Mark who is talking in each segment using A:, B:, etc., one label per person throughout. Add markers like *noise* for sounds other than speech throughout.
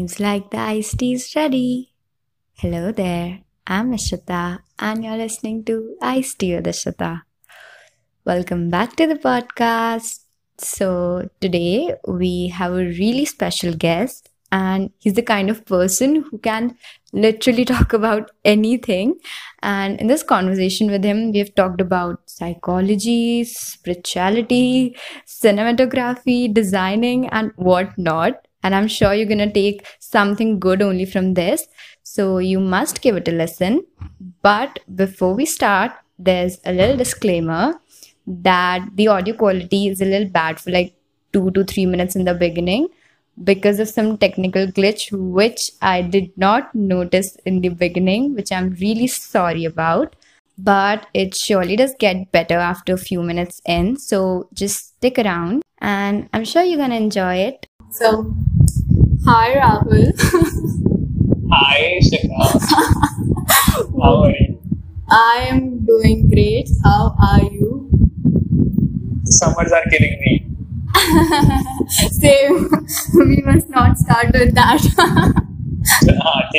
A: Seems like the iced tea is ready. Hello there, I'm Ashita, and you're listening to Iced Tea with Ashita. Welcome back to the podcast. So, today we have a really special guest, and he's the kind of person who can literally talk about anything. And in this conversation with him, we've talked about psychology, spirituality, cinematography, designing, and whatnot. And I'm sure you're going to take something good only from this. So you must give it a listen. But before we start, there's a little disclaimer that the audio quality is a little bad for like two to three minutes in the beginning because of some technical glitch which I did not notice in the beginning, which I'm really sorry about. But it surely does get better after a few minutes in. So just stick around and I'm sure you're gonna enjoy it.
B: So, Hi, Rahul.
C: Hi, Shikha. How are you?
B: I am doing great. How are you?
C: Summers are killing me. *laughs*
B: Same. we must not start with that. *laughs*
C: ah,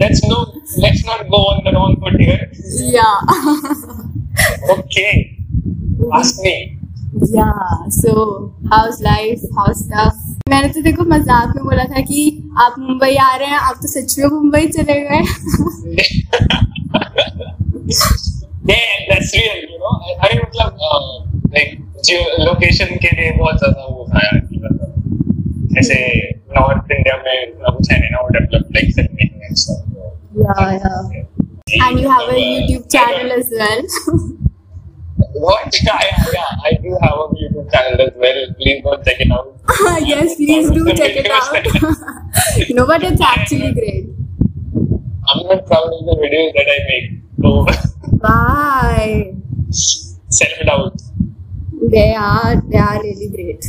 C: let's no. Let's not go on the wrong foot here.
B: Yeah. *laughs*
C: okay. Ask me.
B: Yeah. So, how's life? How's stuff? मैंने तो देखो मज़ाक में बोला था कि आप मुंबई आ रहे हैं आप तो सच में मुंबई चले गए.
C: अरे मतलब जो लोकेशन के लिए बहुत ज़्यादा वो था मतलब जैसे नॉर्थ इंडिया में इतना कुछ है ना develop like
B: set making and you have a YouTube channel as well.
C: What? Yeah, yeah, yeah. I do have a YouTube channel as well. Please go check it out. *laughs*
B: yes please do check it out you *laughs* know what it's actually great
C: I'm not proud of the videos that I make. So
B: Why?
C: self doubt.
B: They are they are really great.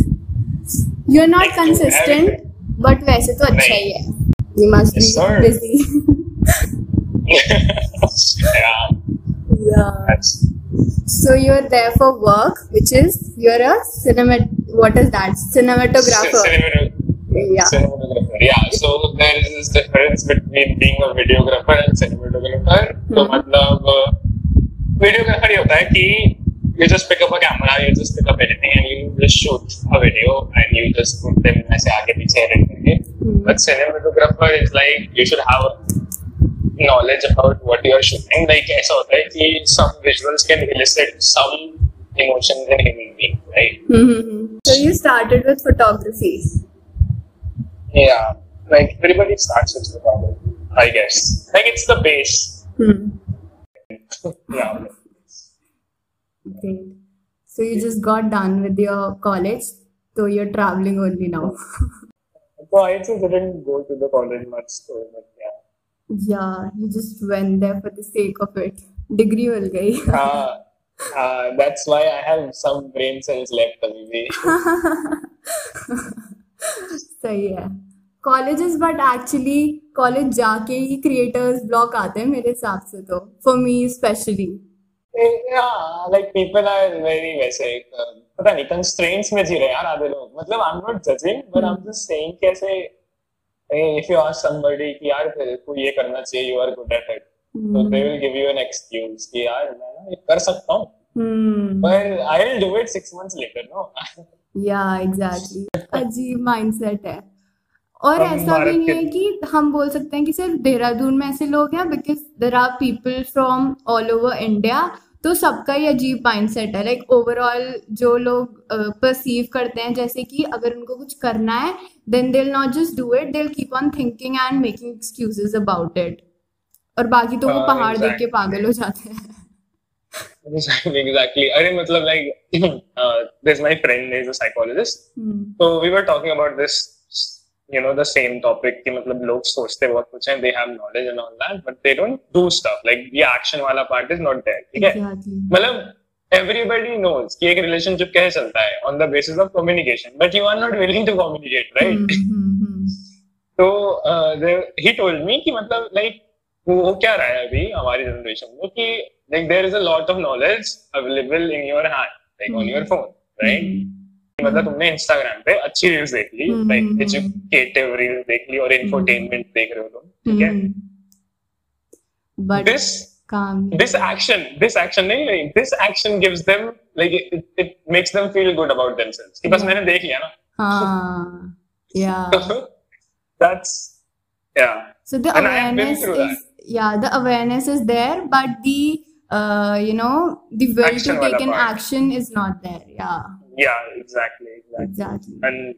B: You're not
C: Like, you
B: consistent, but वैसे तो अच्छा ही है. You must
C: Yes,
B: be
C: sir.
B: busy.
C: yeah, *laughs*
B: yeah.
C: that's
B: So you're there for work, which is you're a cinemat. What is that? Cinematographer.
C: cinematographer.
B: Yeah.
C: cinematographer. Yeah, so there is this difference between being a videographer and cinematographer. तो
B: Hmm.
C: मतलब videographer ये होता है कि you just pick up a camera, you just pick up anything and you just shoot a video and you just put them ऐसे आगे पीछे edit करके.
B: Hmm.
C: But cinematographer is like you should have knowledge about what you are shooting. Like ऐसा होता है कि some visuals can elicit some emotions in human being, right?
B: Mm-hmm. So you started with photography.
C: Yeah, like everybody starts with photography, I guess. Like it's the base.
B: Hmm.
C: Yeah.
B: Great. So you just got done with your college, so you're traveling only now. *laughs*
C: So I just didn't go to the college much, so but yeah.
B: you just went there for the sake of it. Degree मिल गई.
C: Uh, uh, that's why I have some brain cells left, maybe.
B: सही है colleges but actually college जाके ही creators block आते हैं मेरे हिसाब से तो for me specially
C: yeah, like people are very वैसे uh, पता नहीं constraints में जी रहे हैं यार आधे लोग मतलब I'm not judging but I'm just saying कैसे if you ask somebody कि यार तेरे को ये करना चाहिए you are good at it. So they will give you an excuse कि यार मैं ना ये कर सकता हूँ
B: hmm
C: but I'll do it six months later no?
B: Yeah exactly अजीब माइंडसेट है और ऐसा भी नहीं है कि हम बोल सकते हैं कि सिर्फ़ देहरादून में ऐसे लोग हैं because there are people from all over India तो सबका ही अजीब माइंड सेट है। लाइक ओवरऑल जो लोग परसीव uh, करते हैं जैसे कि अगर उनको कुछ करना है then they not just do it they keep on thinking and making excuses about it और बाकी तो वो
C: हाँ,
B: पहाड़ देख के पागल हो जाते हैं। *laughs*
C: Exactly अरे मतलब like *clears throat* there's my friend is a psychologist
B: hmm,
C: so we were talking about this you know the same topic कि मतलब लोग सोचते बहुत कुछ हैं they have knowledge and all that but they don't do stuff like the action वाला part is not there ठीक है. मतलब everybody knows कि एक relationship कैसे चलता है on the basis of communication but you are not willing to communicate right
B: हम्म, हम्म, हम्म,
C: तो uh, he told me कि मतलब like वो क्या रहा है अभी हमारी जनरेशन में कि like there is a lot of knowledge available in your hand like on your phone right
B: हम्म,
C: मतलब तुमने इंस्टाग्राम पे अच्छी रील्स देख ली
B: hmm,
C: like
B: hmm,
C: educative reels देख ली और इंफोटेनमेंट देख रहे हो तुम ठीक है
B: बट
C: this
B: काम
C: this action this action नहीं नहीं, this action gives them like it, it, it makes them feel good about themselves कि बस मैंने देख लिया ना
B: हाँ yeah *laughs*
C: that's yeah
B: so the
C: And I have been
B: awareness
C: through
B: is yeah the awareness is there but the uh you know the will
C: Action
B: to
C: wala
B: take an
C: part.
B: action is not there yeah
C: Yeah exactly exactly.
B: Exactly.
C: And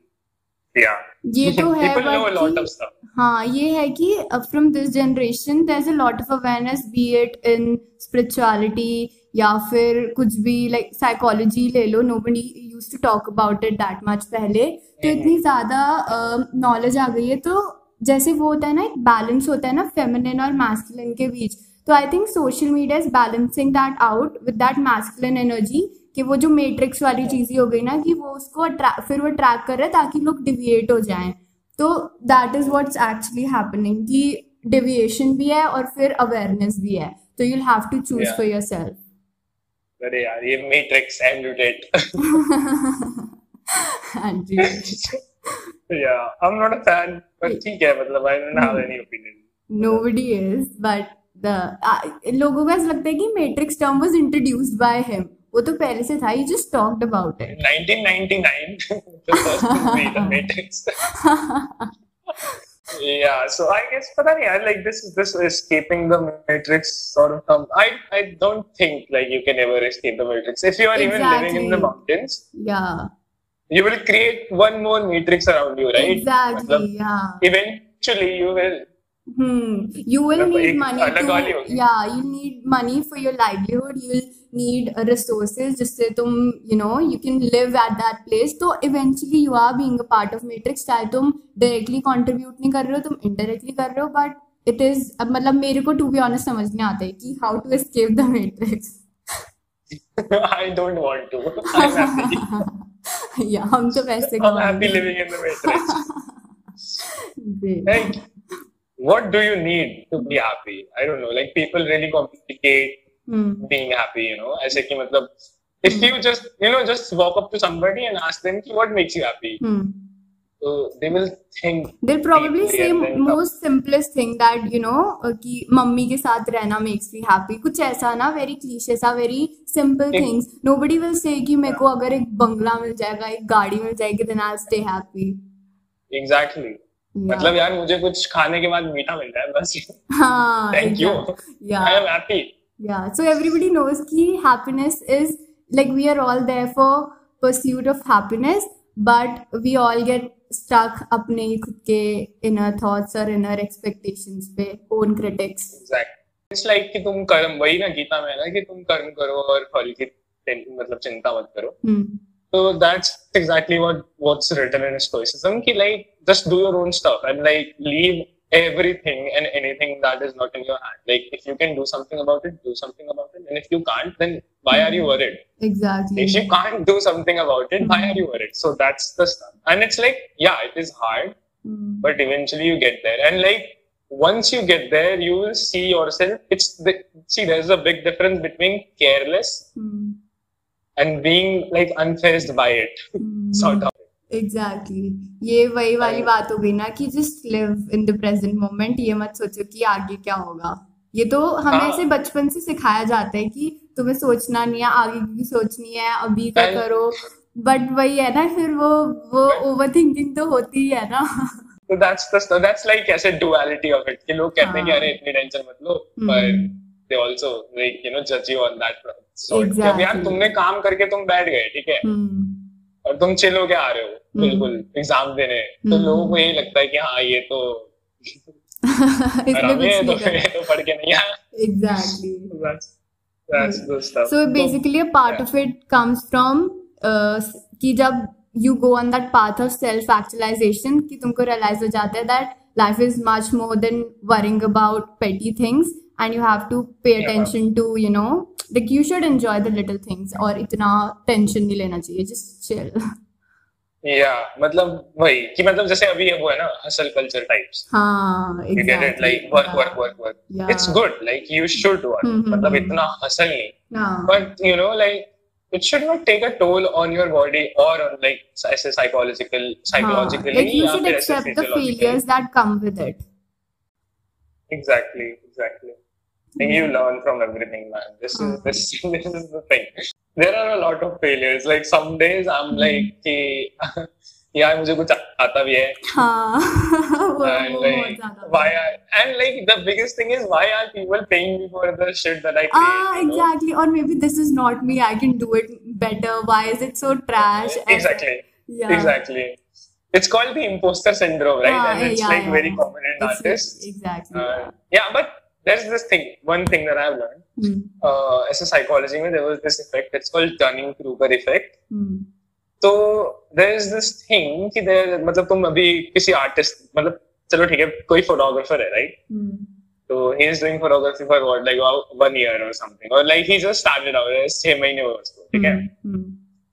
C: yeah.
B: ये तो है हाँ ये है कि from this generation there is a lot of awareness be it in spirituality या फिर कुछ भी लाइक साइकोलॉजी ले लो nobody used to talk about it that much पहले। तो
C: हम्म।
B: इतनी ज़्यादा नॉलेज आ गई है तो जैसे वो होता है ना एक बैलेंस होता है ना फेमिनिन और मैस्कुलिन के बीच। तो I think social media is balancing that out with that masculine energy कि वो जो मैट्रिक्स वाली चीज़ें हो गई ना कि वो उसको फिर वो ट्रैक कर रहा है ताकि लोग डिविएट हो जाएँ। तो that is what's actually happening कि डिविएशन भी है और फिर अवेयरनेस भी है। तो you have to
C: choose.
B: For yourself
C: अरे यार ये मैट्रिक्स *laughs*
B: हाँ जी
C: yeah I'm not a fan but ठीक है मतलब don't have any opinion.
B: Nobody is but the uh, लोगों को ऐसा लगता है कि matrix term was introduced by him वो तो पहले से था you just talked about it
C: 1999 या सो आई गेस पता नहीं I like this this escaping the matrix sort of some I I don't think like you can ever escape the matrix if you are even living in the mountains
B: या
C: you will create one more matrix around you right
B: exactly या
C: eventually you will
B: hmm you will need money
C: too
B: या you need money for your livelihood you will need uh, resources जिससे तुम you know you can live at that place. तो eventually you are being a part of matrix. चाहे तुम directly contribute नहीं कर रहे हो, तुम indirectly कर रहे हो, but it is अब मतलब मेरे को to be honest समझ नहीं आता है कि how to escape the matrix.
C: I don't want to I'm happy
B: yeah, हम तो वैसे
C: I'm happy living in the Matrix
B: Great.
C: like what do you need to be happy i don't know like people really complicate
B: Hmm.
C: being happy you know ऐसे कि मतलब if you just you know just walk up to somebody and ask them कि what makes you happy
B: Hmm.
C: so they will think
B: They'll probably say most simplest thing that you know uh, कि mummy के साथ रहना makes me happy कुछ ऐसा ना very cliche सा very simple things nobody will say कि मेरे को अगर एक बंगला मिल जाएगा एक गाड़ी मिल जाएगी then I'll stay happy
C: exactly
B: Yeah.
C: मतलब यार मुझे कुछ खाने के बाद मीठा मिल बस
B: हाँ
C: you
B: exactly. yeah
C: I am happy
B: yeah so everybody knows कि happiness is like we are all there for pursuit of happiness but we all get stuck अपने ही खुद के inner thoughts और inner expectations पे own critics
C: exactly it's like कि तुम कर्म वही ना गीता में है ना कि तुम कर्म करो और फल की मतलब चिंता मत करो
B: hmm.
C: So that's exactly what what's written in Stoicism. Ki like just do your own stuff and like leave everything and anything that is not in your hand. Like if you can do something about it, do something about it. And if you can't, then why are you worried?
B: exactly
C: If you can't do something about it, why are you worried? So that's the stuff. And it's like, yeah, it is hard,
B: Hmm.
C: but eventually you get there. And like once you get there, you will see yourself. It's the see, there's a big difference between careless
B: Hmm.
C: and being like unfazed by it,
B: Hmm.
C: sort of.
B: Exactly exactly. ये वही वाली बात हो गई ना कि just live in the present moment ये मत सोचो कि आगे क्या होगा ये तो हमें
C: हाँ।
B: ऐसे बचपन से सिखाया जाता है कि तुम्हें सोचना नहीं है आगे की सोचनी है अभी का करो बट वही है ना फिर वो वो ओवर थिंकिंग तो होती ही है ना
C: So that's the stuff. That's like ऐसे duality of it. कि लोग कहते हैं कि
B: हाँ।
C: अरे इतनी टेंशन मत लो, but they also like you know judge you on that front. यार तुमने काम करके तुम बैठ गए, ठीक है,
B: हम्म
C: और तुम चिल होके आ रहे हो,
B: हम्म।
C: बिल्कुल एग्ज़ाम देने, तो
B: हम्म।
C: लोगों को यही लगता है कि हाँ ये तो
B: इसमें
C: है,
B: कुछ
C: तो
B: नहीं
C: ये तो पढ़ के नहीं आया.
B: Exactly part
C: yeah.
B: of it comes from uh, कि जब you go on that path of self actualization कि तुमको realize हो जाता है that life is much more than worrying about petty things and you have to pay
C: Yeah.
B: attention to you know like you should enjoy the little things और इतना tension नहीं लेना चाहिए just chill *laughs*
C: Yeah, मतलब वही कि मतलब जैसे अभी वो है ना hustle culture types.
B: हाँ
C: You get it?
B: exactly
C: Like work,
B: yeah.
C: work, work, work.
B: Yeah.
C: It's good. Like you should work.
B: हम्म, हम्म,
C: मतलब
B: हम्म.
C: इतना hustle नहीं.
B: हाँ
C: But you know, like it should not take a toll on your body or on like ऐसे psychological psychologically
B: like you
C: या
B: should
C: फिर ऐसे
B: accept the
C: physiologically.
B: failures that come with it
C: Exactly, exactly. And you learn from everything, man. This is
B: Hmm.
C: this *laughs* this is the thing. There are a lot of failures. Like some days I'm
B: Hmm.
C: like कि यार मुझे कुछ आता भी है
B: हाँ वो
C: and
B: वो बहुत
C: like
B: ज्यादा
C: why are, and like the biggest thing is why are people paying me for the shit that I create?
B: ah
C: you know?
B: exactly or maybe this is not me I can do it better why is it so trash And-
C: Exactly.
B: yeah
C: Exactly. It's called the imposter syndrome, right?
B: Ah,
C: and it's
B: yeah,
C: like
B: yeah,
C: very
B: yeah.
C: common in
B: It's-
C: artists.
B: exactly
C: Uh, yeah, but there's this thing. One thing that I've learned.
B: hmm.
C: Uh, as a psychology, there was this effect. It's called Dunning-Kruger effect.
B: Hmm.
C: तो there is this thing कि there मतलब तुम अभी किसी artist मतलब चलो ठीक है कोई फोटोग्राफर है राइट
B: Hmm.
C: तो he is doing photography for what like one year और समथिंग और like he just started out छह महीने हुए उसको ठीक है
B: Hmm. Hmm.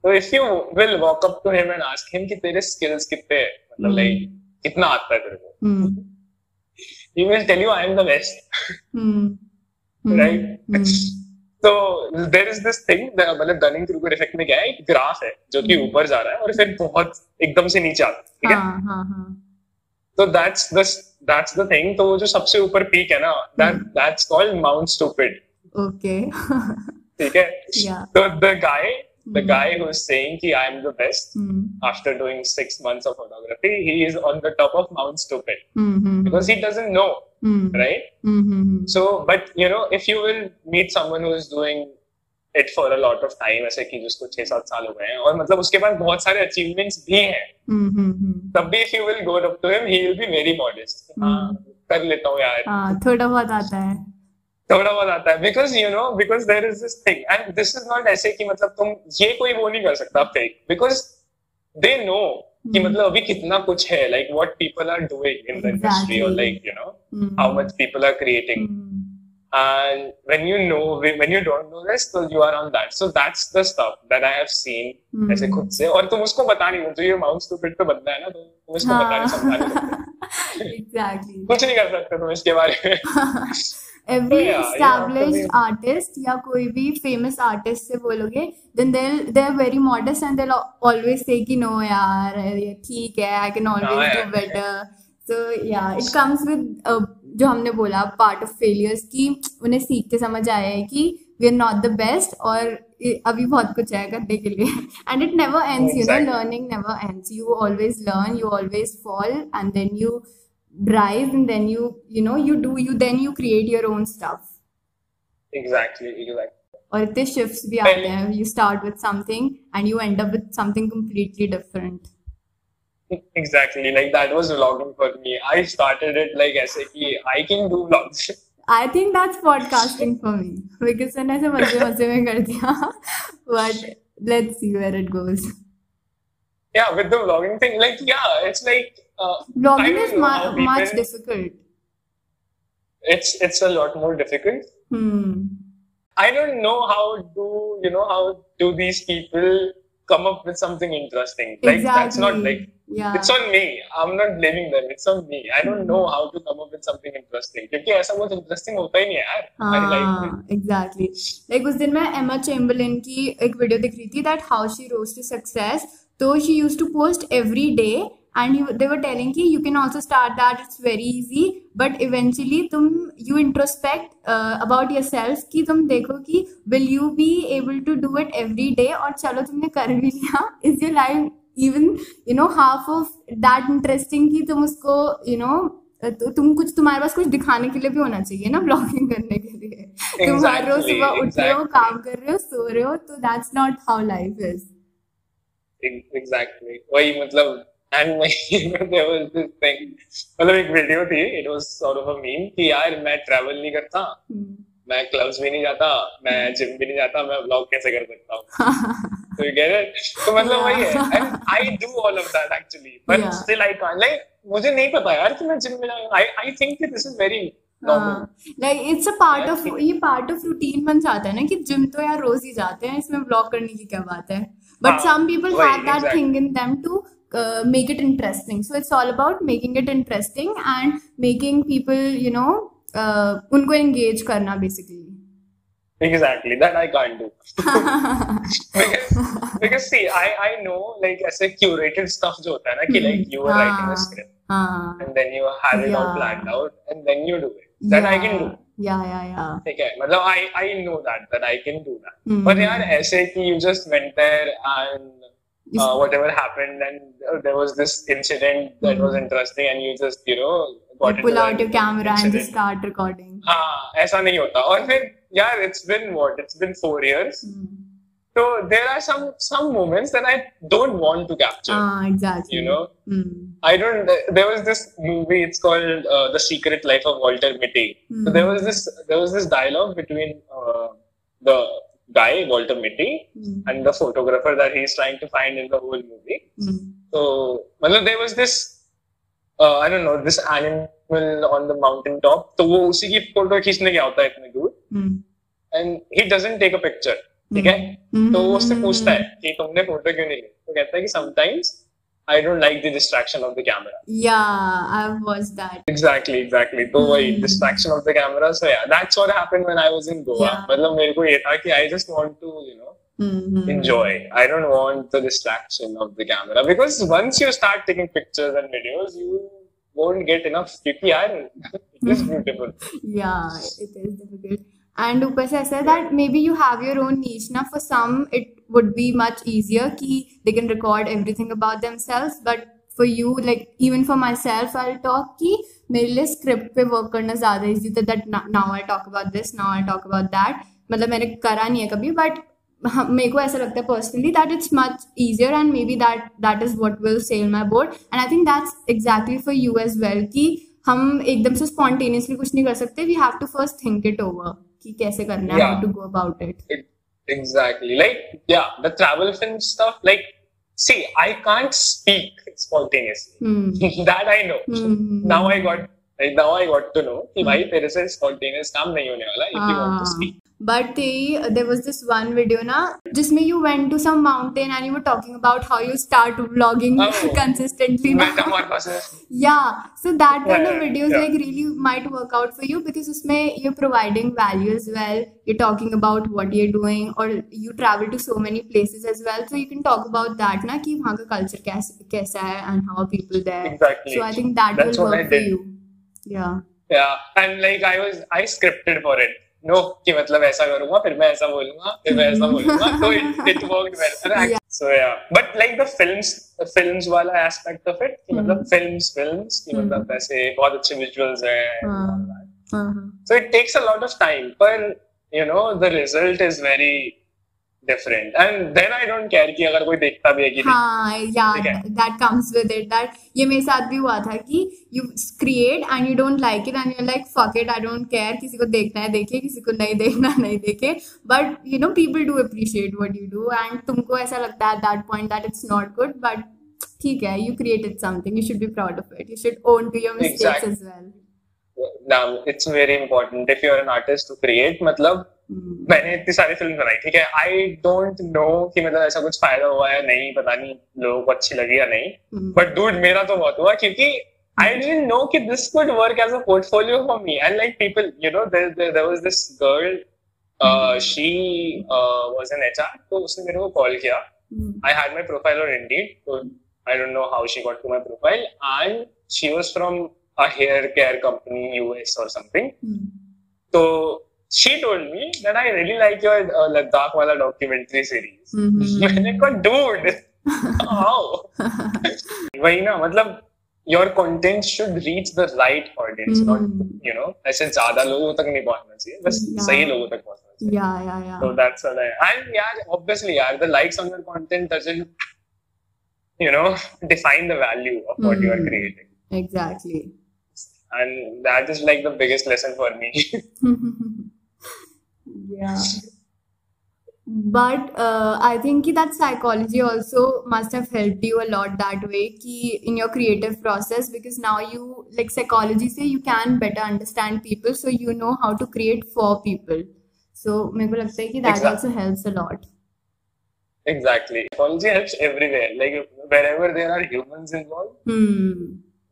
C: तो if you will walk up to him and ask him कि तेरे स्किल्स कितने मतलब. लाइक कितना आता है तेरे को will tell you I am the best
B: Hmm. *laughs* Hmm.
C: Right.
B: Hmm.
C: तो देयर इज़ दिस थिंग मतलब डनिंग क्रूगर इफ़ेक्ट में क्या है एक ग्राफ है जो कि
B: Hmm.
C: ऊपर जा रहा है और फिर बहुत एकदम से नीचे आता है ठीक है
B: हाँ हाँ हाँ
C: तो that's the that's the thing तो वो जो सबसे ऊपर पीक है ना
B: that.
C: That's called Mount Stupid
B: okay *laughs*
C: ठीक है तो the guy
B: Hmm.
C: Guy who is saying कि I am the best
B: Hmm.
C: after doing 6 months of photography he is on the top of mount stupid
B: Hmm. Hmm.
C: because he doesn't know
B: Hmm.
C: right
B: Hmm. Hmm.
C: so but you know if you will meet someone who is doing it for a lot of time ऐसे कि जिसको छह सात साल हो गए हैं और मतलब उसके पास बहुत सारे अचीवमेंट्स भी हैं
B: Hmm. Hmm. Hmm.
C: तब भी if you will go up to him he will be very modest हाँ
B: Hmm.
C: कर लेता हूँ यार
B: हाँ थोड़ा बहुत आता है
C: थोड़ा बहुत आता है। Because you know because there is this thing and this is not ऐसे कि मतलब तुम ये कोई वो नहीं कर सकता फेक बिकॉज़ दे नो कि
B: Hmm.
C: मतलब अभी कितना कुछ है like what people are doing in the industry और like
B: you
C: know. How much people are
B: creating
C: and when you know when you don't know this so you are on that. So that's the stuff that i have seen
B: Hmm.
C: ऐसे खुद से। और तुम उसको बता नहीं तो ये माउस टू पे बंदा है ना तो तुम उसको बता नहीं समझा नहीं सकते।
B: एग्जैक्टली
C: कुछ नहीं कर सकते तुम इसके बारे में। *laughs*
B: established
C: absolutely.
B: artist या कोई भी famous artist से बोलोगे then they'll they're very modest and they'll always say कि no यार ये ठीक है I can always
C: हाँ,
B: do
C: यार।
B: better so yeah it comes with uh, जो हमने बोला part of failures कि उन्हें सीख के समझ आया है कि we are not the best और अभी बहुत कुछ है करने के लिए and it never ends you know
C: Exactly.
B: learning never ends you always learn you always fall and then you rise and then you you know you do you then you create your own stuff
C: exactly exactly
B: और इतने shifts भी आते
C: पहले-
B: हैं you start with something and you end up with something completely different
C: Exactly, like that was vlogging for me. I started it like ऐसे कि I can do vlogs.
B: I think that's podcasting for me because मैंने ऐसे मजे मजे में कर दिया but let's see where it goes
C: Yeah, with the vlogging thing, like yeah, it's like uh, I
B: vlogging
C: don't
B: is
C: know
B: mu-
C: how
B: much
C: people-
B: difficult
C: It's it's a lot more difficult.
B: hmm
C: I don't know how do you know how do these people come up with something interesting? Like that's not
B: exactly
C: like
B: yeah
C: it's on me. I'm not blaming them. It's on me. I don't know how to come up with something interesting. क्योंकि ऐसा बहुत interesting होता ही नहीं है यार हमारी life में.
B: हाँ एग्जैक्टली लाइक उस दिन मैं एमा चेम्बरलिन की एक वीडियो दिख रही थी that how she rose to success तो she use to post every day and they were telling कि you can also start that it's very easy but eventually तुम you introspect about your self कि तुम देखो कि will you be able to do it every day और चलो तुमने कर भी लिया is your life even you know half of that interesting कि तुम उसको यू नो तो तुम कुछ तुम्हारे पास कुछ दिखाने के लिए भी होना चाहिए ना ब्लॉगिंग करने के लिए तुम हर रोज
C: Exactly,
B: सुबह उठ रहे हो काम कर रहे हो सो रहे हो तो that's not how life is
C: exactly वही मतलब and *laughs* like there was this thing. मतलब एक वीडियो थी it was sort of a meme कि यार मैं travel नहीं करता मैं क्लब्स भी नहीं जाता मैं जिम भी नहीं जाता मैं व्लॉग कैसे कर सकता हूँ? *laughs* तो you get it? तो मतलब वही है। and I do all of that actually. But
B: Yeah.
C: still I मुझे नहीं पता यार कि मैं जिम में जाऊँ। I I think that this is very
B: like it's
C: a
B: part
C: of
B: ये पार्ट ऑफ़ रूटीन बन जाता है ना कि जिम तो यार रोज ही जाते हैं इसमें ब्लॉग करने की क्या बात है? But
C: some
B: people have
C: that
B: thing in them to make it interesting so it's all about making it interesting and making people you know उनको एंगेज करना basically
C: exactly that I can't do because because see I I know like ऐसे curated stuff जो होता है ना कि
B: Hmm.
C: like you are writing a
B: हाँ.
C: script
B: हाँ
C: and then you have it
B: yeah.
C: all planned out and then you do it that yeah, I can do
B: या या या
C: ठीक है मतलब I I know that that I can do that
B: Hmm.
C: but यार ऐसे कि you just went there and uh, whatever happened and uh, there was this incident that was
B: Hmm.
C: interesting and you just you know got
B: you
C: into
B: pull
C: that
B: out your camera and
C: incident.
B: just start recording
C: हाँ ऐसा नहीं होता और फिर यार it's been what it's been four years
B: Hmm.
C: so there are some some moments that I don't want to capture
B: ah exactly
C: you know
B: Hmm.
C: I don't there was this movie it's called uh, The Secret Life of Walter Mitty so
B: Hmm.
C: there was this there was this dialogue between uh, the guy Walter Mitty
B: Hmm.
C: and the photographer that he's trying to find in the whole movie
B: Hmm.
C: so मतलब there was this uh, I don't know this animal on the mountain top तो वो उसी की photo खींचने क्या होता है इतने दूर And he doesn't take a picture. ठीक है
B: Hmm.
C: तो वो उससे पूछता है कि तुमने फ़ोटो क्यों नहीं ली तो कहता है कि sometimes I don't like the distraction of the camera
B: yeah I've watched that
C: exactly exactly तो वही
B: Hmm.
C: Distraction of the camera so yeah that's what happened when I was in Goa
B: Yeah.
C: मतलब मेरे को ये था कि I just want to you know
B: Hmm.
C: enjoy i don't want the distraction of the camera because once you start taking pictures and videos you won't get enough क्योंकि यार it is beautiful
B: yeah it is difficult and ऊपर से ऐसा है that maybe you have your own niche ना for some it would be much easier कि they can record everything about themselves but for you like even for myself I'll talk कि मेरे लिए script पे work करना ज़्यादा easy था that now now I talk about this now I talk about that मतलब मैंने करा नहीं है कभी but हाँ, मेरे को ऐसा लगता है personally that it's much easier and maybe that that is what will sail my boat and I think that's exactly for you as well कि हम एकदम से spontaneously कुछ नहीं कर सकते we have to first think it over कि कैसे करना है how
C: Yeah.
B: to go about it
C: It, exactly. Like, yeah, the travel film stuff, like, see, I can't speak spontaneously.
B: hmm. *laughs*
C: that I know.
B: Hmm.
C: Now I got like, now I got to know कि भाई तेरे से spontaneous काम नहीं होने वाला if you want to
B: हाँ.
C: speak.
B: but they there was this one video na me you went to some mountain and you were talking about how you start vlogging
C: oh, *laughs*
B: consistently. Yeah. So that kind
C: yeah, of
B: videos
C: yeah.
B: like really might work out for you because you're providing value as well. You're talking about what you're doing or you travel to so many places as well. So you can talk about that na ki ka culture kaisa hai and how are people there.
C: Exactly.
B: so i think that
C: That's
B: will work for you. Yeah.
C: Yeah. And like i was i scripted for it. No कि मतलब ऐसा करूँगा फिर मैं ऐसा बोलूँगा फिर मैं ऐसा बोलूँगा तो it work
B: better
C: so yeah but like the films films वाला एस्पेक्ट ऑफ़
B: इट
C: मतलब फिल्म्स फिल्म्स कि मतलब,
B: hmm.
C: मतलब hmm. ऐसे बहुत अच्छे विजुअल्स हैं so it takes a lot of time पर you know the result is very different. And then I don't care कि अगर कोई देखता भी है कि नहीं.
B: हाँ yeah that comes with it that ये मेरे साथ भी हुआ था कि you create and you don't like it and you're like fuck it I don't care किसी को देखना है देखे किसी को नहीं देखना नहीं देखे but you know people do appreciate what you do and तुमको ऐसा लगता है at that point that it's not good but ठीक है you created something you should be proud of it you should own to your mistakes
C: Exactly.
B: as well
C: Now it's very important if you're an artist to create. मतलब
B: Hmm.
C: मैंने इतनी सारी film बनाई ठीक है I don't know कि मतलब ऐसा कुछ फ़ायदा हुआ या नहीं पता नहीं लोगों को अच्छी लगी या नहीं. बट डूड मेरा तो बहुत हुआ क्योंकि आई डिडंट नो कि this could work as a portfolio for me and like people you know there was this girl she was an HR तो उसने मेरे को कॉल किया. I had my profile on Indeed, so I don't know how she got to my profile, and she was from a hair care company in US or something.
B: Hmm.
C: So she told me that I really like your uh, Ladakh wala documentary series.
B: Hmm.
C: मैंने *laughs* कहा dude, *laughs* how? *laughs* वही ना मतलब your content should reach the right audience, not
B: Hmm.
C: you know ऐसे ज्यादा लोगों तक नहीं पहुंचना चाहिए बस
B: Yeah.
C: सही लोगों तक पहुंचना चाहिए.
B: yeah yeah yeah
C: So that's what I and yeah, obviously, yeah, the likes on your content doesn't, you know, define the value of what you are
B: Hmm.
C: creating,
B: exactly
C: and that is like the biggest lesson for me.
B: But I think कि that psychology also must have help you a lot that way कि in your creative process because now you like psychology से you can better understand people so you know how to create for people so मेरे को लगता है कि that also help a lot
C: exactly psychology help everywhere like wherever there are human
B: involve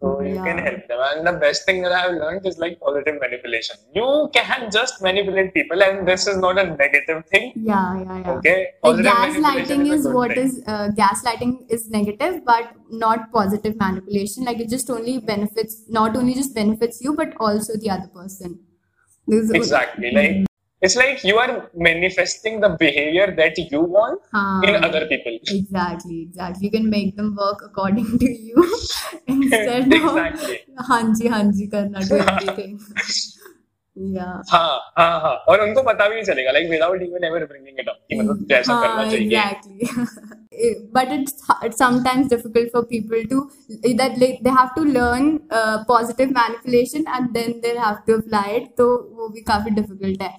C: So you can help them. And the best thing that I have learned is like positive manipulation. You can just manipulate people, and this is not a negative thing.
B: Yeah, yeah, yeah.
C: Okay. Positive
B: gaslighting is
C: good
B: what
C: thing.
B: is uh, gaslighting is negative, but not positive manipulation. Like it just only benefits, not only just benefits you, but also the other person. This-
C: Exactly. Like it's like you are manifesting the behavior that you want
B: हाँ,
C: in other people.
B: Exactly, exactly. You can make them work according to you *laughs* instead
C: Exactly.
B: of हाँ जी हाँ जी करना to everything. *laughs* Yeah.
C: हाँ हाँ हाँ और उनको पता भी नहीं चलेगा like without even ever bringing it up कि मतलब जैसा करना
B: हाँ,
C: चाहिए
B: exactly. *laughs* but it's, it's sometimes difficult for people to that like they have to learn uh, positive manipulation and then they have to apply it तो वो भी काफी difficult है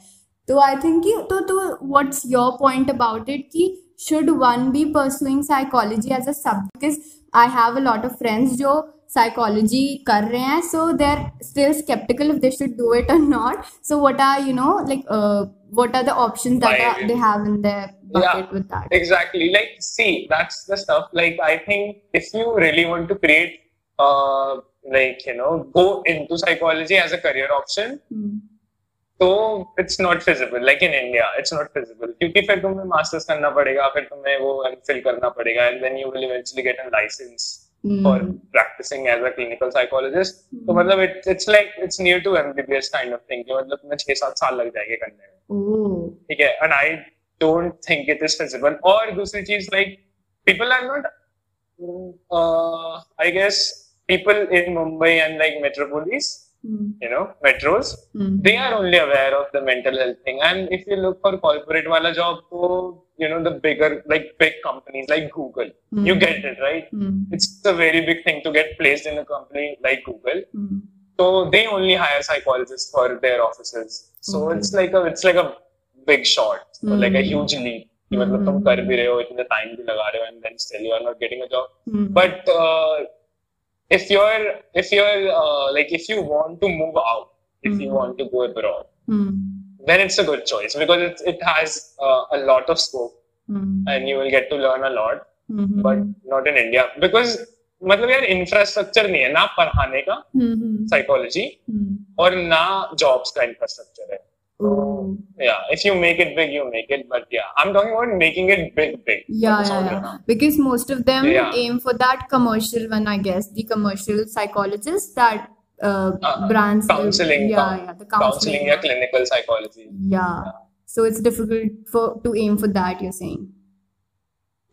B: तो I think कि तो तो what's your point about it कि should one be pursuing psychology as a subject because I have a lot of friends जो psychology कर रहे हैं so they're still skeptical if they should do it or not so what are you know like uh, what are the options that
C: Why?
B: are, they have in their bucket
C: Yeah.
B: with that
C: Exactly. Like, see, that's the stuff. Like, I think if you really want to create, uh, like, you know, go into psychology as a career option,
B: Hmm.
C: तो it's not feasible like in India it's not feasible क्योंकि फिर तुम्हें masters करना पड़ेगा फिर तुम्हें वो MPhil करना पड़ेगा and then you will eventually get a
B: licence
C: for practising as a clinical psychologist तो hmm. मतलब it's it's like it's near to MBBS kind of thing मतलब तुम्हें 6 7 साल लग जाएँगे करने में।
B: oh.
C: ठीक है? And I don't think it is feasible और दूसरी चीज़ like people are not I guess people in Mumbai and like metropolis metropolis
B: Hmm.
C: you know metros
B: Hmm.
C: they are only aware of the mental health thing and if you look for corporate wala job तो you know the bigger like big companies like Google you
B: Hmm.
C: get it right
B: Hmm.
C: it's a very big thing to get placed in a company like Google
B: Hmm.
C: so they only hire psychologists for their offices. So
B: Okay.
C: it's like a it's like a big shot, so like a
B: Hmm.
C: huge leap. कि मतलब तुम
B: Hmm.
C: कर भी रहे हो इतने time भी लगा रहे हो and then still you are not getting a job.
B: Hmm.
C: But uh, if you're if you're uh, like if you want to move out, if you
B: Hmm.
C: want to go abroad,
B: Hmm.
C: then it's a good choice because it it has uh, a lot of scope
B: Hmm.
C: and you will get to learn a lot,
B: Hmm.
C: but not in India because मतलब यार infrastructure नहीं है ना पढ़ाने का
B: Hmm. Hmm.
C: Psychology
B: Hmm.
C: और ना jobs का इंफ्रास्ट्रक्चर है
B: Oh.
C: yeah if you make it big you make it but yeah i'm talking about making it big big
B: Yeah,
C: That's all
B: yeah,
C: you
B: yeah.
C: know.
B: Because most of them
C: Yeah.
B: aim for that commercial one, I guess. The commercial psychologists that uh,
C: Uh,
B: brands.
C: counseling
B: Yeah,
C: coun-
B: yeah. The
C: counseling
B: counseling.
C: yeah clinical psychology
B: Yeah. So it's difficult for to aim for that. You're saying.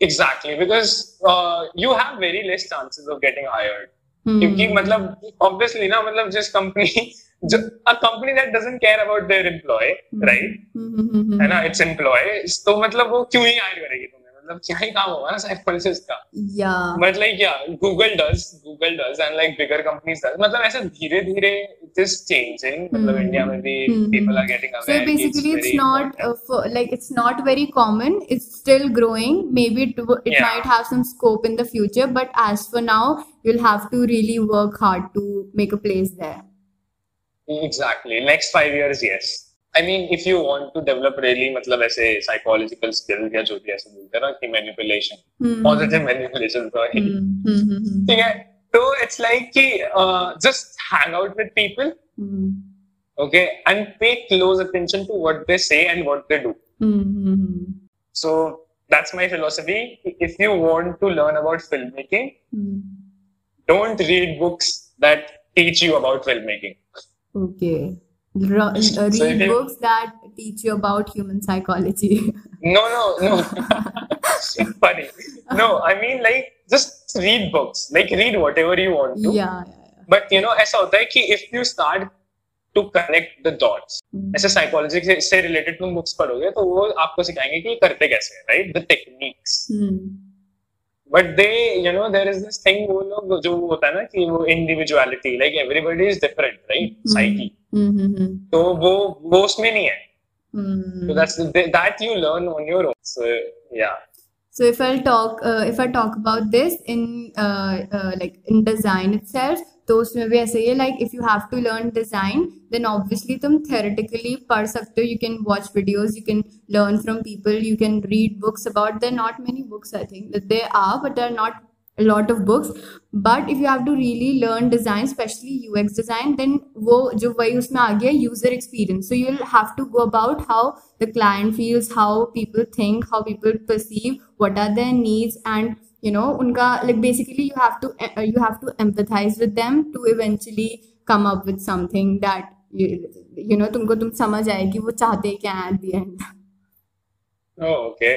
C: exactly because uh, you have very less chances of getting hired
B: Hmm.
C: क्योंकि मतलब obviously ना मतलब जिस company जो *laughs* a company that doesn't care about their employee
B: Hmm.
C: right
B: Hmm, hmm, hmm, hmm.
C: है ना its employee तो मतलब वो क्यों ही hire करेगी तुम्हें मतलब क्या ही काम होगा ना psychologist का
B: Yeah.
C: But like yeah, Google does, Google does, and like bigger companies does. मतलब ऐसा धीरे धीरे it is changing. मतलब
B: Hmm.
C: इंडिया में भी
B: Hmm.
C: people are getting aware.
B: So
C: कि
B: basically, it's
C: very
B: not
C: important.
B: uh, for, like it's not very common. It's still growing. Maybe it w- it
C: Yeah.
B: might have some scope in the future, but as for now, you'll have to really work hard to make a place there.
C: exactly next five years, yes. I mean, if you want to develop really मतलब ऐसे psychological skills या जो भी ऐसे बोलते हैं ना कि manipulation,
B: Hmm.
C: positive manipulation sorry.
B: Hmm, hmm, hmm, hmm.
C: ठीक है. तो it's like कि uh, just hang out with people,
B: Hmm,
C: okay, and pay close attention to what they say and what they do.
B: hmm, hmm, hmm.
C: So that's my philosophy. If you want to learn about filmmaking,
B: Hmm.
C: don't read books that
B: Okay. Uh,
C: So
B: read
C: you-
B: books that teach you about human psychology.
C: No, no, no. Funny. No, I mean like just read books. Like read whatever you want to.
B: yeah, yeah, yeah.
C: But you know, ऐसा होता है कि if you start to connect the dots,
B: Hmm.
C: ऐसे psychology से, से related तुम books पढ़ोगे तो वो आपको सिखाएँगे कि ये करते कैसे हैं, right? The techniques.
B: Hmm.
C: But they, you know, there is this thing वो लोग जो होता है ना कि वो individuality, like everybody is different, right?
B: Hmm.
C: Psyche.
B: Hmm, hmm, hmm.
C: तो वो वो उसमें नहीं है.
B: Hmm.
C: So that's that you learn on your own. So yeah.
B: So if I'll talk, uh, if I talk about this in uh, uh, like in design itself, तो उसमें भी ऐसे ही है like if you have to learn design, then obviously तुम theoretically पढ़ सकते हो. Videos, you can learn from people, you can read books about. There are not many books I think that there are, but there are not a lot of books but if you have to really learn design especially ux design then wo jo wahi usme aa gaya user experience so you'll have to go about how the client feels how people think how people perceive what are their needs and you know उनका like basically you have to you have to empathise with them to eventually come up with something that you know तुमको तुम समझ आए कि वो चाहते क्या at the
C: end okay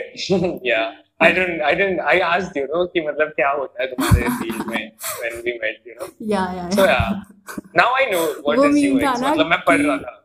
C: या I didn't, I didn't, I asked you know कि मतलब क्या होता है तुम्हारे field में when we met you know?
B: Yeah *laughs* yeah, yeah.
C: so yeah. now I know what is मतलब मैं पढ़ रहा था।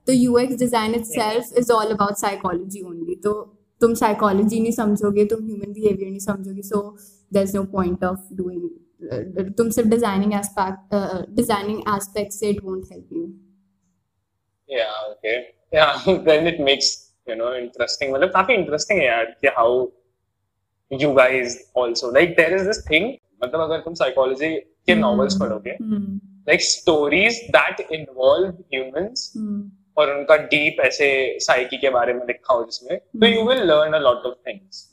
B: तो ux design itself is all about psychology only तो तुम psychology नहीं समझोगे तुम human behavior नहीं समझोगे so there's no point of doing uh, तुम सिर्फ़ aspect uh, designing aspects से it won't help you
C: Yeah, okay. Yeah, then it makes you know interesting. मतलब काफ़ी interesting है यार कि how you guys also like there is this thing मतलब अगर तुम psychology के
B: Hmm.
C: novels पढ़ोगे
B: hmm.
C: stories that involve humans
B: Hmm.
C: और उनका डीप ऐसे साइकी के बारे में लिखा हो जिसमें तो you will learn a lot of things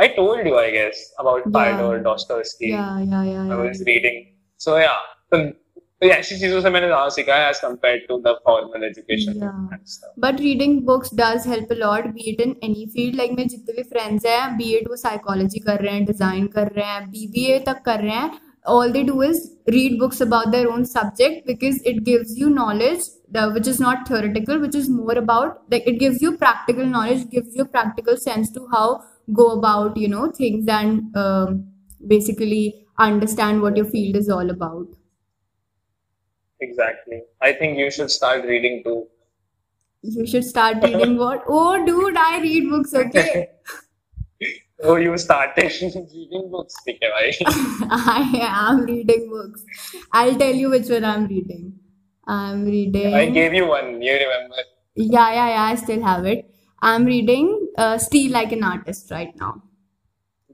C: I told you I guess about Fyodor Dostoevsky
B: या या
C: या
B: आई
C: वाज रीडिंग सो या तो ये ऐसी चीज़ों से मैंने ज़्यादा सीखा है as compare to the formal education
B: but reading books does help a lot be it in any field like मेरे जितने भी फ्रेंड्स हैं बीएड वो साइकोलॉजी कर रहे हैं डिज़ाइन कर रहे हैं बीबीए तक कर रहे हैं all they do is read books about their own subject because it gives you knowledge the, which is not theoretical, which is more about like it gives you practical knowledge, gives you practical sense to how go about you know things and um, basically understand what your field is all about.
C: Exactly. I think you should start reading too.
B: You should start reading what? Oh, dude, I read books, okay? *laughs*
C: Oh, you started *laughs* reading books, *laughs* ठीक है भाई.
B: I am reading books. I'll tell you which one I'm reading. I'm reading.
C: I gave you one. You remember?
B: Yeah, yeah, yeah. I still have it. I'm reading uh, Steal Like an Artist right now.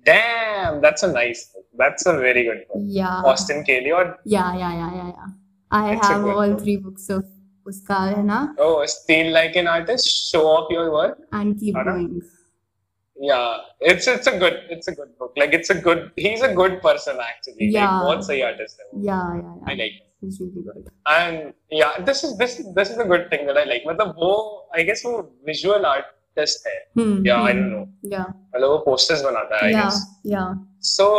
C: Damn, that's a nice book. That's a very good book.
B: Yeah.
C: Austin Cayley or
B: Yeah, yeah, yeah, yeah, yeah. I
C: It's a
B: have
C: good
B: all
C: book.
B: three books of uska hai na
C: oh, Steal Like an Artist. Show off your work.
B: and keep
C: Anna?
B: going.
C: Yeah, it's it's a good it's a good book. Like it's a good. He's a good person actually.
B: Yeah.
C: Like बहुत सही artist है वो.
B: Yeah, yeah,
C: I
B: yeah.
C: like. Him.
B: It's really good.
C: And yeah, this is this this is a good thing that I like. मतलब वो I guess वो visual artist है.
B: Hmm.
C: Yeah, I
B: hmm.
C: don't know.
B: Yeah,
C: मतलब वो posters बनाता है I
B: yeah,
C: guess.
B: yeah.
C: So,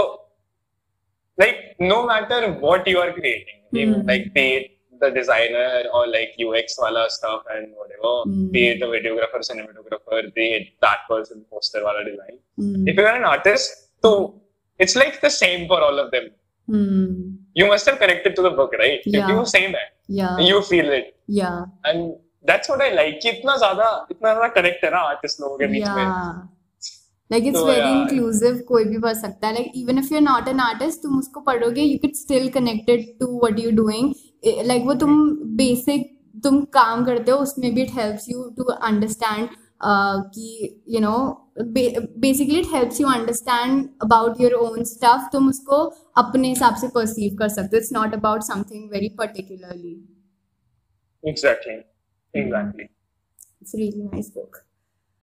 C: like, no matter what you are creating, even,
B: Hmm.
C: like, be it the designer or like UX wala stuff and whatever,
B: Hmm.
C: be it the videographer, cinematographer, be it that person poster wala design.
B: Hmm.
C: If you're an artist, so it's like the same for all of them.
B: Hmm.
C: You must have connected to the book, right?
B: Yeah.
C: You same है.
B: Yeah,
C: You feel it.
B: yeah.
C: And that's what I like. कि इतना ज़्यादा इतना ज़्यादा connect है ना artist लोगों के बीच में. लाइक
B: इट्स
C: वेरी
B: इंक्लूसिव कोई भी पढ़ सकता है। Like even if you not an artist तुम उसको पढ़ोगे you get still connected to what you doing like वो तुम बेसिक तुम काम करते हो उसमें भी it helps you to understand कि you know basically it helps you understand about your own stuff तुम उसको अपने हिसाब से परसीव कर सकते हो। It's not about something very particularly
C: exactly exactly
B: it's really nice book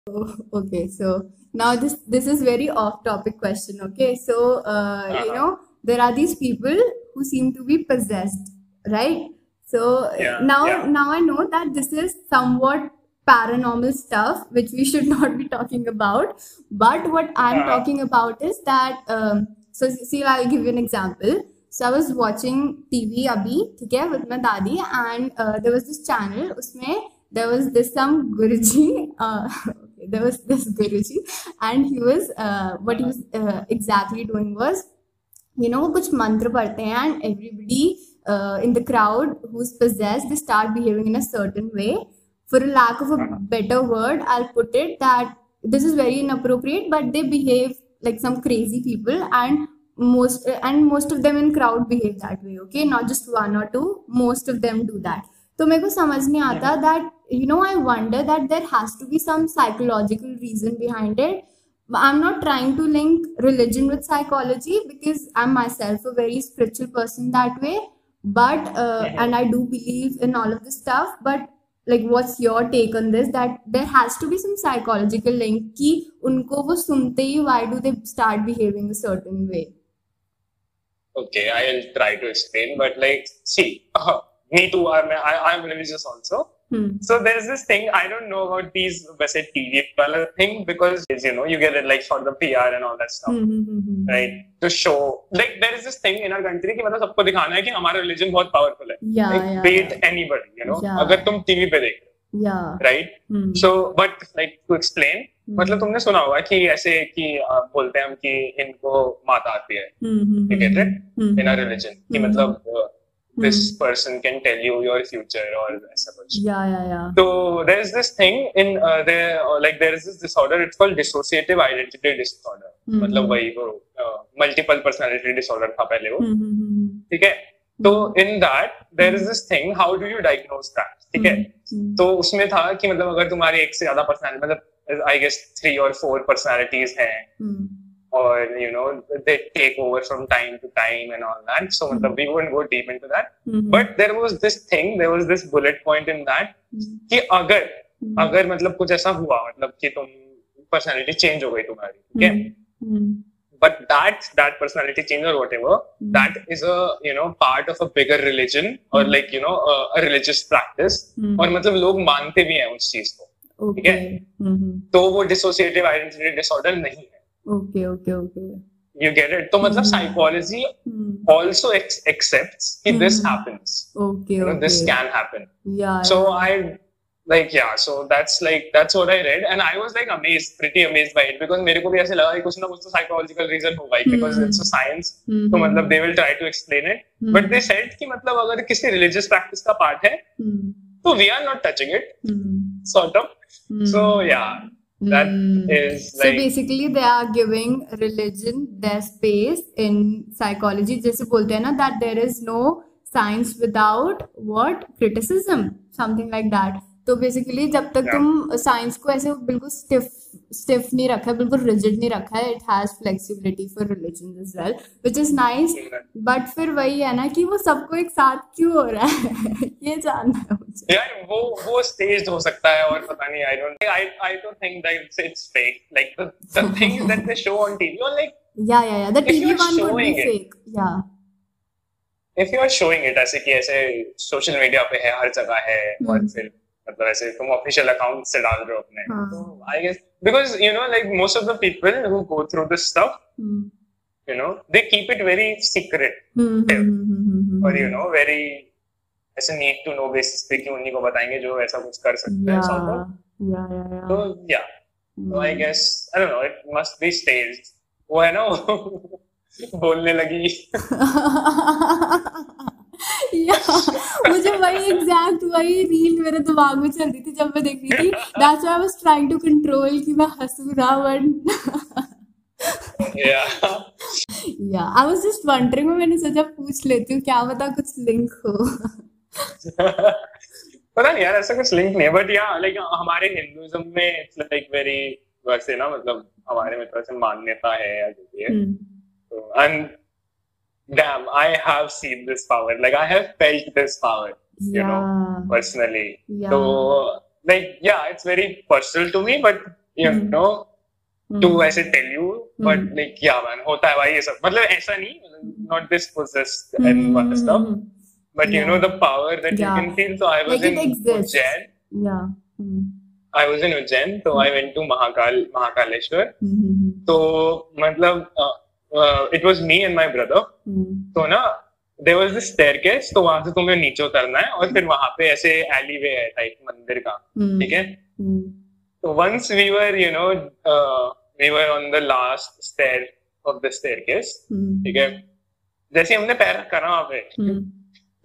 B: Oh, okay, so now this this is very off topic question. Okay, so uh,
C: uh-huh.
B: you know there are these people who seem to be possessed, right? So
C: yeah,
B: now
C: yeah.
B: now I know that this is somewhat paranormal stuff which we should *laughs* not be talking about. But what I'm
C: uh-huh.
B: talking about is that um, so see I'll give you an example. So I was watching TV abhi, okay, with my daddy, and uh, there was this channel. Usme there was this some Guruji. Uh, there was this Guruji, and he was uh, what he was uh, exactly doing was, you know, कुछ मंत्र पढ़ते हैं, and everybody uh, in the crowd who's possessed, they start behaving in a certain way. For a lack of a better word, I'll put it that this is very inappropriate, but they behave like some crazy people and most and most of them in crowd behave that way okay not just one or two most of them do that तो मेरे को समझ नहीं आता that you know i wonder that there has to be some psychological reason behind it. I'm not trying to link religion with psychology because i'm myself a very spiritual person that way. But uh, and i do believe in all of this stuff. But like what's your take on this? That there has to be some psychological link ki unko wo sunte hi why do they start behaving a certain way?
C: Okay i'll try to explain. But like see uh, *laughs* me too i'm I, i'm religious also.
B: Hmm.
C: so there's this thing i don't know about these वैसे tv वाला thing because you know you get it like for the pr and all that stuff
B: Hmm, hmm, hmm, hmm.
C: right to show like there is this thing in our country कि मतलब सबको दिखाना है कि हमारा religion बहुत powerful है
B: Yeah,
C: like
B: yeah,
C: beat anybody you know
B: Yeah.
C: अगर तुम टीवी पे देख
B: yeah
C: हो
B: hmm.
C: so but like to explain
B: Hmm.
C: मतलब तुमने सुना होगा कि ऐसे कि अ, बोलते हैं हम कि इनको माता आती है
B: Hmm, hmm,
C: you get it
B: hmm,
C: in our
B: hmm.
C: religion कि
B: Hmm.
C: मतलब uh, this
B: Hmm.
C: person can tell you your future or ऐसा कुछ
B: yeah yeah yeah
C: so there is this thing in uh, there uh, like there is this disorder it's called dissociative identity disorder
B: Mm-hmm.
C: मतलब वही वो multiple personality disorder था पहले वो
B: Hmm, hmm, hmm, hmm.
C: ठीक है तो in that there is this thing how do you diagnose that ठीक है
B: Hmm.
C: तो उसमें था कि मतलब अगर तुम्हारी एक से ज़्यादा पर्सनालिटी मतलब आई गेस थ्री और फोर पर्सनालिटीज हैं
B: Hmm.
C: or you know they take over from time to time and all that so
B: Hmm.
C: we won't go deep into that
B: Hmm.
C: but there was this thing there was this bullet point in that
B: Hmm.
C: कि अगर
B: Hmm.
C: अगर मतलब कुछ ऐसा हुआ मतलब कि तुम पर्सनालिटी चेंज हो गई तुम्हारी ठीक है
B: Hmm.
C: but that that personality change or whatever
B: Hmm.
C: that is a you know part of a bigger religion or
B: Hmm.
C: like you know a, a religious practice
B: Hmm.
C: और मतलब लोग मानते भी हैं उस चीज को
B: Okay.
C: है?
B: Mhm.
C: तो वो डिसोसिएटिव आइडेंटिटी डिसऑर्डर नहीं है
B: okay okay okay
C: you get it तो मतलब साइकोलॉजी आल्सो एक्सेप्ट्स कि this happens
B: okay okay
C: this can happen या
B: सो
C: आई लाइक या so that's like that's what I read and I was like amazed pretty amazed by it because मेरे को भी ऐसे लगा कि कुछ ना कुछ तो साइकोलॉजिकल रीजन होगा बिकॉज़ इट्स अ
B: साइंस
C: तो मतलब they will try to explain it but they said कि मतलब अगर किसी रिलीजियस प्रैक्टिस का पार्ट है
B: hmm.
C: तो we are not touching it sort of so या that
B: Hmm.
C: is
B: So
C: like
B: basically they are giving religion their space in psychology जैसे बोलते हैं ना that there is no science without what criticism something like that तो basically जब तक तुम science को ऐसे बिल्कुल स्टिफ स्टिफ नहीं रखा है बिल्कुल रिजिड नहीं रखा है it has flexibility for religion as well which is nice but फिर वही है ना कि वो सबको एक साथ क्यों हो रहा है? *laughs* ये जानना है मुझे।
C: यार वो वो staged हो सकता है और पता नहीं I I don't think that it's, it's fake. Like the the *laughs* things that they show on TV or like
B: या या या the TV one
C: would be
B: fake या
C: if you are showing it ऐसे कि ऐसे सोशल मीडिया पे है हर जगह है और
B: हम्म।
C: फिर मतलब ऐसे तुम ऑफिशियल अकाउंट से डाल रहे हो अपने
B: हाँ।
C: तो I guess because you know like most of
B: the
C: people who go through this stuff. You
B: know they keep it very secret
C: और यू. नो वेरी ऐसे नीड टू नो बेसिस पे कि उन्हीं को बताएँगे जो ऐसा कुछ कर सकते हैं
B: yeah.
C: तो या तो
B: I.
C: Guess I don't know it must be staged वो है ना *laughs* बोलने लगी *laughs*
B: या मुझे वही एग्जैक्ट वही रील मेरे दिमाग में चल रही थी जब मैं देख रही थी। That's why I was trying to control कि मैं हंसू ना बट
C: या
B: या आई वाज जस्ट वंडरिंग मैंने सोचा पूछ लेती हूँ क्या पता कुछ लिंक हो।
C: पता नहीं यार ऐसा कुछ लिंक नहीं है बट या लाइक हमारे हिंदुइज्म में इट्स लाइक वेरी वैसे ना मतलब हमारे में थोड़ा सा मान्यता है या जो भी है।
B: Hmm.
C: तो and damn i have seen this power like i have felt this power you know
B: Yeah.
C: personally
B: Yeah.
C: so like yeah it's very personal to me but you
B: Hmm.
C: know
B: Hmm.
C: to ऐसे tell you but
B: Hmm.
C: like yeah man होता है भाई ये सब मतलब ऐसा नहीं not this possessed
B: Hmm,
C: and
B: hmm,
C: what
B: hmm,
C: stuff
B: hmm,
C: but you
B: Yeah.
C: know the power that
B: Yeah.
C: you can feel so i was
B: Like it
C: in
B: exists.
C: Ujjain
B: hmm. Yeah. Hmm.
C: I was in Ujjain so I went to Mahakal Mahakaleshwar
B: Hmm, hmm, hmm.
C: तो मतलब uh, uh, it was me and my brother
B: Hmm.
C: तो ना there was staircase तो वहाँ से तुम्हें नीचे उतरना है और फिर वहाँ पे ऐसे एली वे है टाइप मंदिर का
B: Hmm.
C: ठीक है
B: Hmm.
C: तो once we were you know we were on the last stair of the staircase
B: Hmm.
C: ठीक है जैसे हमने पैर करा वहाँ पे.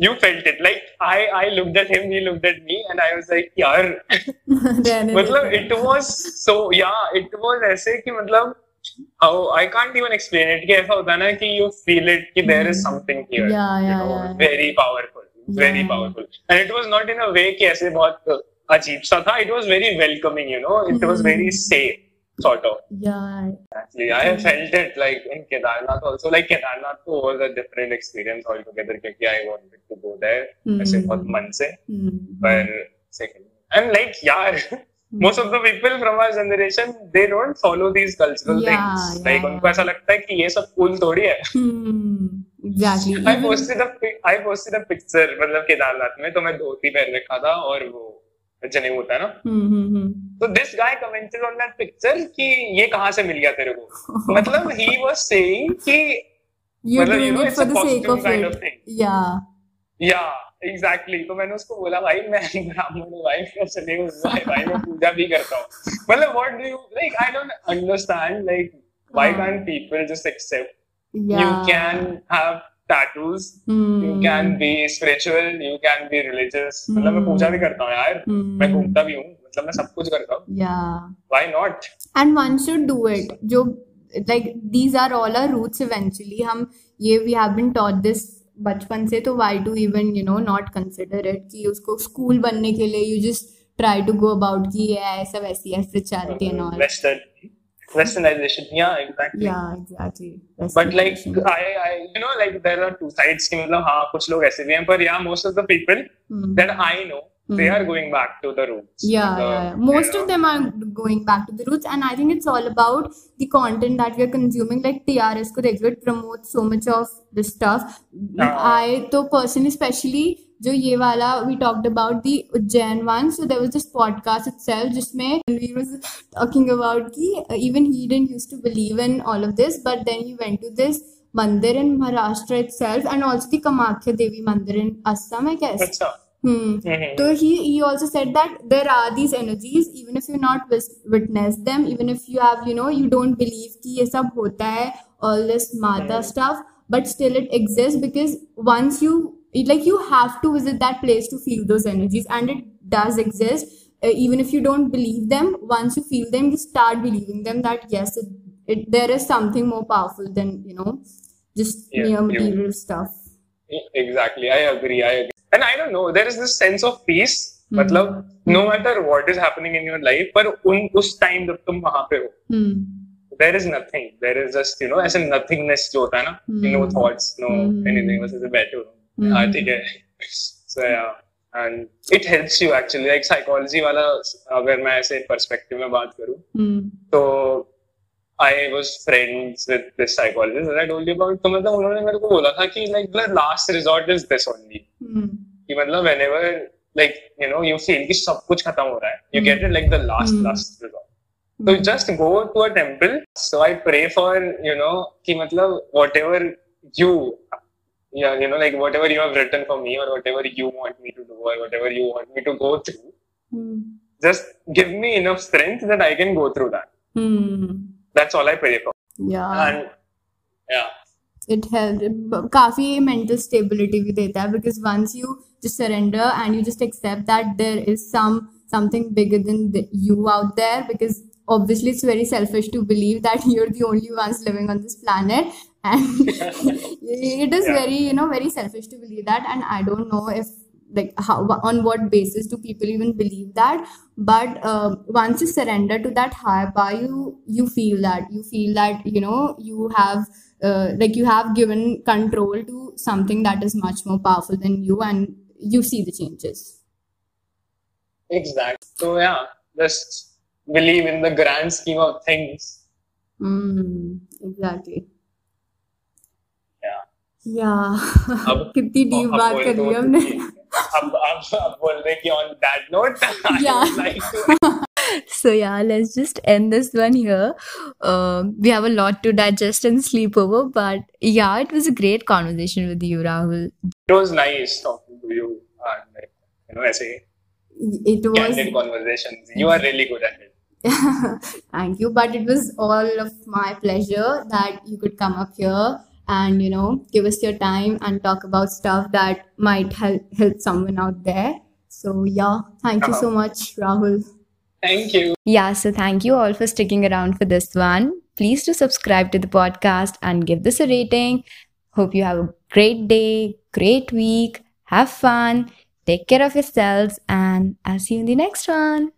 C: You felt it like I I looked at him he looked at me and I was like यार मतलब। इट वाज सो या इट वाज ऐसे कि मतलब how I can't even explain it कि ऐसा होता है ना कि you feel it कि there is something here
B: Yeah,
C: you
B: yeah,
C: know
B: yeah.
C: very powerful very
B: Yeah.
C: powerful and it was not in a way कि ऐसे बहुत अजीब सा था it was very welcoming you know it was very
B: Hmm.
C: safe sort of
B: Yeah.
C: Actually, I felt it like in Kedarnath also. Like Kedarnath too was a different experience altogether क्योंकि I wanted to go there
B: Hmm.
C: ऐसे बहुत मन से
B: Hmm.
C: पर second and like यार most of the people from our generation they don't follow these cultural
B: Yeah,
C: things like
B: yeah.
C: उनको ऐसा लगता है कि ये सब cool थोड़ी है
B: Hmm. Exactly.
C: I
B: Even-
C: posted a pic- I posted a picture मतलब केदारनाथ में तो मैं धोती पहन रखा था और वो जनेऊ होता है ना
B: Hmm, hmm, hmm.
C: तो this guy commented on that picture कि ये कहाँ से मिल गया तेरे को मतलब ही वाज सेइंग कि मतलब it's
B: for
C: a
B: the sake of it.
C: of
B: Yeah.
C: या एग्जैक्टली तो मैंने उसको बोला भाई मैं ब्राह्मण हूँ भाई मैं चले भाई भाई मैं पूजा भी करता हूँ मतलब what do you like I don't understand like why
B: हाँ.
C: Can't people
B: just
C: accept can have tattoos
B: Hmm.
C: you can be spiritual you can be religious मतलब मैं पूजा भी करता हूँ यार
B: Hmm.
C: मैं घूमता भी हूँ मतलब मैं सब कुछ करता हूँ
B: Yeah.
C: why not
B: and one should do it जो like these are all our roots eventually हम ये we have been taught this बचपन से तो why to even you know not consider it कि उसको स्कूल बनने के लिए you just try to go about कि ये ऐसा वैसी है spirituality and all
C: western westernization yeah exactly
B: yeah exactly
C: but like I, I you know like there are two sides ki matlab ha kuch log aise bhi hain par yeah most of the people
B: Hmm.
C: that I know they
B: Hmm.
C: are going back to the roots
B: yeah,
C: the,
B: yeah, yeah. most
C: you
B: of
C: know,
B: them are going back to the roots and i think it's all about the content that we are consuming like trs ko dekh lo, it promotes so much of this stuff
C: हाँ.
B: i तो personally especially जो ये वाला we talked about the Ujjain one so there was this podcast itself जिसमें he was talking about कि uh, even he didn't used to believe in all of this but then he went to this mandir in Maharashtra itself and also the Kamakhya Devi mandir in Assam I guess
C: अच्छा
B: hmm.
C: Hmm,
B: So he he also said that there are these energies even if you not wis- witness them even if you have you know you don't believe कि ये सब होता है all this mata
C: Hmm.
B: stuff but still it exists because once you it- like you have to visit that place to feel those energies and it does exist uh, even if you don't believe them once you feel them you start believing them that yes it, it there is something more powerful than you know just
C: Yeah,
B: mere
C: you-
B: material stuff
C: exactly I agree I agree And I don't know there is this sense of peace
B: Hmm.
C: मतलब no matter what is happening in your life पर उन उस time जब तुम वहाँ पे हो
B: hmm.
C: there is nothing there is just you know ऐसे nothingness जो होता है ना
B: Hmm.
C: no thoughts no
B: Hmm.
C: anything बस ऐसे बैठे हो
B: Hmm.
C: हाँ ठीक है and it helps you actually like psychology वाला अगर मैं ऐसे perspective में बात करूँ
B: Hmm.
C: तो I was friends with this psychologist I told about तो मतलब उन्होंने मेरे को बोला था कि like the last resort is this only कि मतलब whenever like you know you feel कि सब कुछ खत्म हो रहा है. You get it like the last last resort तो just go to a temple so I pray for you know कि मतलब व्हाटएवर यू या you know like whatever you have written for me और whatever you want me to do और whatever you want me to go through just give me enough strength that I can go through that that's all I pray for
B: Yeah.
C: and yeah
B: it helps काफी mental stability भी देता है because once you just surrender and you just accept that there is some something bigger than the, you out there because obviously it's very selfish to believe that you're *laughs* the only ones living on this planet and *laughs* it is
C: Yeah.
B: very you know very selfish to believe that and I don't know if like how on what basis do people even believe that but uh, once you surrender to that higher power you you feel that you feel that you know you have uh, like you have given control to something that is much more powerful than you and you see the changes
C: exactly so yeah just believe in the grand scheme of things
B: mm, exactly
C: yeah
B: yeah *laughs*
C: अब
B: कितनी deep
C: अब
B: बात
C: बोल
B: कर
C: दो
B: ली हमने
C: ab, ab, on that note, *laughs* *laughs*
A: so yeah, let's just end this one here. Um, we have a lot to digest and sleep over, but yeah, it was a great conversation with you, Rahul.
C: It was nice talking to you, and you know, I say
B: it was
C: candid conversations. You are really good at it. *laughs*
B: Thank you, but it was all of my pleasure that you could come up here and, you know, give us your time and talk about stuff that might help help someone out there. So yeah, thank you
C: Uh-huh.
B: so much, Rahul.
C: thank you
A: Yeah, so thank you all for sticking around for this one. please do subscribe to the podcast and give this a rating. Hope you have a great day, great week. Have fun. Take care of yourselves, and I'll see you in the next one.